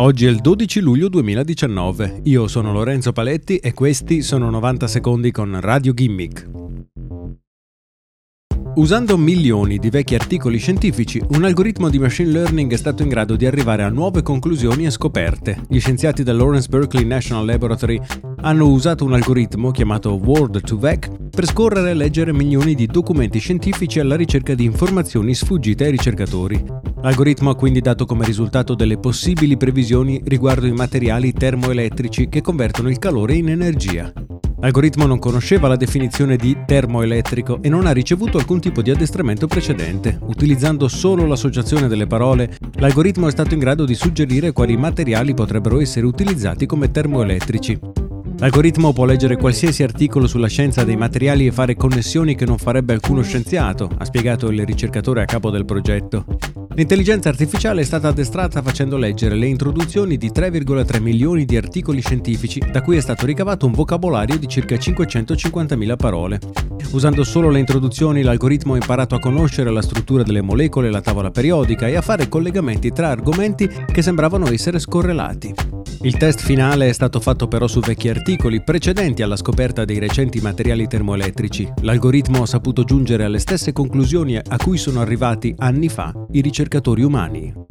Oggi è il 12 luglio 2019. Io sono Lorenzo Paletti e questi sono 90 secondi con Radio Gimmick. Usando milioni di vecchi articoli scientifici, un algoritmo di machine learning è stato in grado di arrivare a nuove conclusioni e scoperte. Gli scienziati del Lawrence Berkeley National Laboratory hanno usato un algoritmo chiamato Word2Vec per scorrere e leggere milioni di documenti scientifici alla ricerca di informazioni sfuggite ai ricercatori. L'algoritmo ha quindi dato come risultato delle possibili previsioni riguardo i materiali termoelettrici che convertono il calore in energia. L'algoritmo non conosceva la definizione di termoelettrico e non ha ricevuto alcun tipo di addestramento precedente. Utilizzando solo l'associazione delle parole, l'algoritmo è stato in grado di suggerire quali materiali potrebbero essere utilizzati come termoelettrici. L'algoritmo può leggere qualsiasi articolo sulla scienza dei materiali e fare connessioni che non farebbe alcuno scienziato, ha spiegato il ricercatore a capo del progetto. L'intelligenza artificiale è stata addestrata facendo leggere le introduzioni di 3,3 milioni di articoli scientifici, da cui è stato ricavato un vocabolario di circa 550.000 parole. Usando solo le introduzioni, l'algoritmo ha imparato a conoscere la struttura delle molecole e la tavola periodica e a fare collegamenti tra argomenti che sembravano essere scorrelati. Il test finale è stato fatto però su vecchi articoli precedenti alla scoperta dei recenti materiali termoelettrici. L'algoritmo ha saputo giungere alle stesse conclusioni a cui sono arrivati anni fa i ricercatori umani.